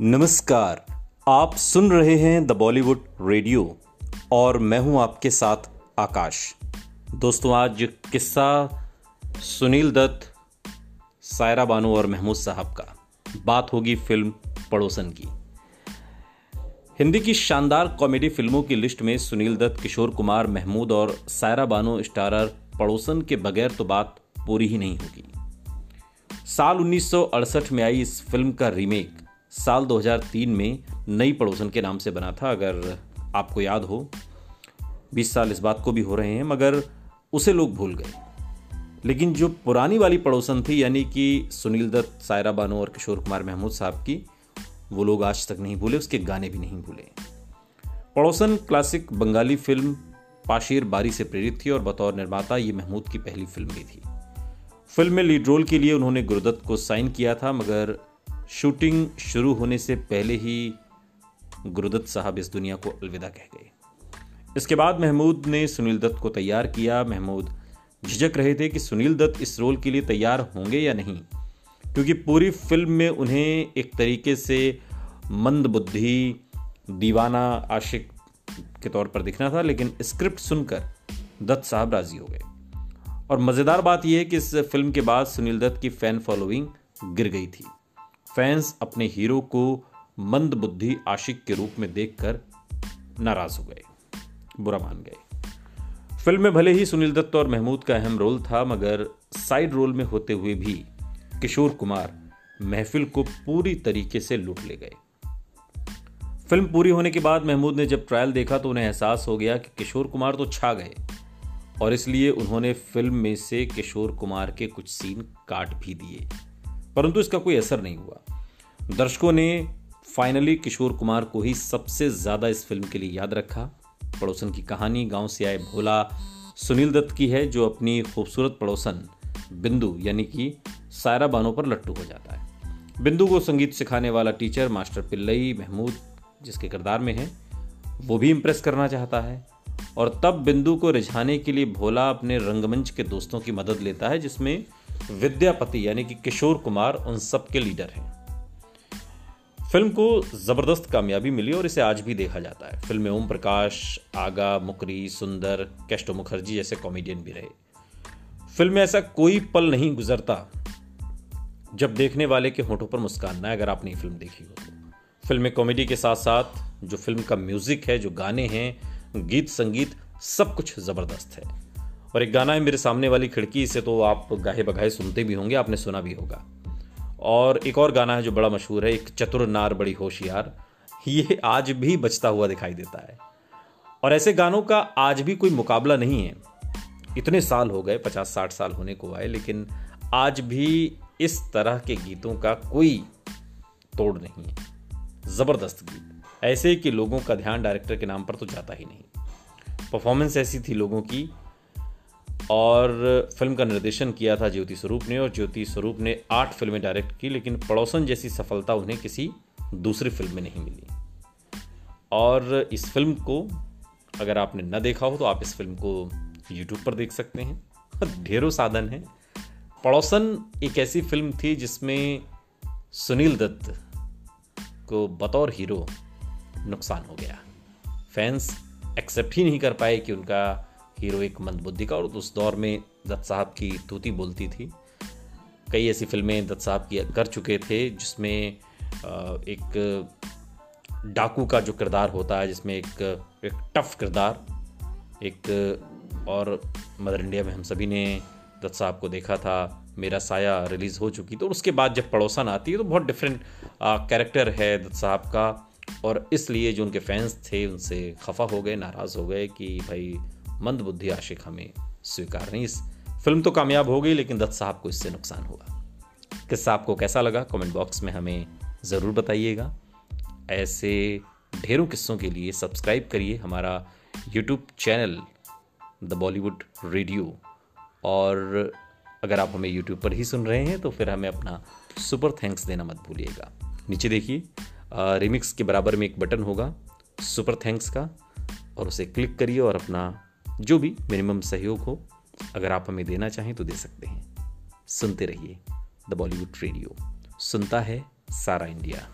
नमस्कार। आप सुन रहे हैं द बॉलीवुड रेडियो और मैं हूँ आपके साथ आकाश। दोस्तों, आज किस्सा सुनील दत्त, सायरा बानो और महमूद साहब का। बात होगी फ़िल्म पड़ोसन की। हिंदी की शानदार कॉमेडी फ़िल्मों की लिस्ट में सुनील दत्त, किशोर कुमार, महमूद और सायरा बानो स्टारर पड़ोसन के बगैर तो बात पूरी ही नहीं होगी। साल 1968 में आई इस फ़िल्म का रीमेक। साल 2003 में नई पड़ोसन के नाम से बना था, अगर आपको याद हो। 20 साल इस बात को भी हो रहे हैं, मगर उसे लोग भूल गए। लेकिन जो पुरानी वाली पड़ोसन थी, यानी कि सुनील दत्त, सायरा बानो और किशोर कुमार महमूद साहब की, वो लोग आज तक नहीं भूले, उसके गाने भी नहीं भूले। पड़ोसन क्लासिक बंगाली फ़िल्म पाशीर बारी से प्रेरित थी और बतौर निर्माता ये महमूद की पहली फ़िल्म भी थी। फ़िल्म में लीड रोल के लिए उन्होंने गुरुदत्त को साइन किया था, मगर शूटिंग शुरू होने से पहले ही गुरुदत्त साहब इस दुनिया को अलविदा कह गए। इसके बाद महमूद ने सुनील दत्त को तैयार किया। महमूद झिझक रहे थे कि सुनील दत्त इस रोल के लिए तैयार होंगे या नहीं, क्योंकि पूरी फ़िल्म में उन्हें एक तरीके से मंद बुद्धि दीवाना आशिक के तौर पर दिखना था, लेकिन स्क्रिप्ट सुनकर दत्त साहब राज़ी हो गए। और मज़ेदार बात यह है कि इस फ़िल्म के बाद सुनील दत्त की फ़ैन फॉलोइंग गिर गई थी। फैंस अपने हीरो को मंद बुद्धि आशिक के रूप में देखकर नाराज़ हो गए, बुरा मान गए। फ़िल्म में भले ही सुनील दत्त और महमूद का अहम रोल था, मगर साइड रोल में होते हुए भी किशोर कुमार महफिल को पूरी तरीके से लूट ले गए। फ़िल्म पूरी होने के बाद महमूद ने जब ट्रायल देखा तो उन्हें एहसास हो गया कि किशोर कुमार तो छा गए, और इसलिए उन्होंने फ़िल्म में से किशोर कुमार के कुछ सीन काट भी दिए। परंतु इसका कोई असर नहीं हुआ। दर्शकों ने फाइनली किशोर कुमार को ही सबसे ज़्यादा इस फ़िल्म के लिए याद रखा। पड़ोसन की कहानी, गाँव से आए भोला सुनील दत्त की है, जो अपनी खूबसूरत पड़ोसन बिंदु, यानी कि सायरा बानों पर लट्टू हो जाता है। बिंदु को संगीत सिखाने वाला टीचर मास्टर पिल्लई महमूद, जिसके किरदार में है, वो भी इम्प्रेस करना चाहता है। और तब बिंदु को रिझाने के लिए भोला अपने रंगमंच के दोस्तों की मदद लेता है, जिसमें विद्यापति यानी कि किशोर कुमार उन सब के लीडर हैं। फ़िल्म को ज़बरदस्त कामयाबी मिली और इसे आज भी देखा जाता है। फ़िल्म में ओम प्रकाश आगा, मुकरी, सुंदर कैस्टो मुखर्जी जैसे कॉमेडियन भी रहे। फ़िल्म में ऐसा कोई पल नहीं गुजरता जब देखने वाले के होठों पर मुस्कान ना अगर आपने फ़िल्म देखी हो तो। फ़िल्म में कॉमेडी के साथ साथ जो फ़िल्म का म्यूज़िक है, जो गाने हैं, गीत संगीत सब कुछ ज़बरदस्त है। और एक गाना है मेरे सामने वाली खिड़की, इसे तो आप गाहे बगाहे सुनते भी होंगे, आपने सुना भी होगा। और एक और गाना है जो बड़ा मशहूर है, एक चतुर नार बड़ी होशियार। ये आज भी बचता हुआ दिखाई देता है। और ऐसे गानों का आज भी कोई मुकाबला नहीं है। इतने साल हो गए, पचास साठ साल होने को आए, लेकिन आज भी इस तरह के गीतों का कोई तोड़ नहीं है। ज़बरदस्त गीत। ऐसे कि लोगों का ध्यान डायरेक्टर के नाम पर तो जाता ही नहीं। परफॉर्मेंस ऐसी थी लोगों की और फ़िल्म का निर्देशन किया था ज्योति स्वरूप ने, और ज्योति स्वरूप ने आठ फ़िल्में डायरेक्ट की, लेकिन पड़ोसन जैसी सफलता उन्हें किसी दूसरी फ़िल्म में नहीं मिली। और इस फ़िल्म को अगर आपने न देखा हो तो आप इस फ़िल्म को यूट्यूब पर देख सकते हैं। ढेरों साधन हैं। पड़ोसन एक ऐसी फ़िल्म थी जिसमें सुनील दत्त को बतौर हीरो नुकसान हो गया। फैंस एक्सेप्ट ही नहीं कर पाए कि उनका हीरो एक मंदबुद्धि का, और उस दौर में दत्त साहब की तूती बोलती थी। कई ऐसी फ़िल्में दत्त साहब की कर चुके थे, जिसमें एक डाकू का जो किरदार होता है, जिसमें एक एक टफ किरदार, एक, और मदर इंडिया में हम सभी ने दत्त साहब को देखा था, मेरा साया रिलीज़ हो चुकी तो उसके बाद जब पड़ोसन आती है तो बहुत डिफरेंट कैरेक्टर है दत्त साहब का, और इसलिए जो उनके फैंस थे, उनसे खफा हो गए, नाराज़ हो गए कि भाई मंद बुद्धि आशिक हमें स्वीकार नहीं। इस फ़िल्म तो कामयाब हो गई, लेकिन दत्त साहब को इससे नुकसान हुआ। किस्सा आपको कैसा लगा, कमेंट बॉक्स में हमें ज़रूर बताइएगा। ऐसे ढेरों किस्सों के लिए सब्सक्राइब करिए हमारा YouTube channel the Bollywood radio और अगर आप हमें यूट्यूब पर ही सुन रहे हैं तो फिर हमें अपना सुपर थैंक्स देना मत भूलिएगा। नीचे देखिए रिमिक्स के बराबर में एक बटन होगा सुपर थैंक्स का, और उसे क्लिक करिए और अपना जो भी मिनिमम सहयोग हो, अगर आप हमें देना चाहें तो दे सकते हैं। सुनते रहिए द बॉलीवुड रेडियो सुनता है सारा इंडिया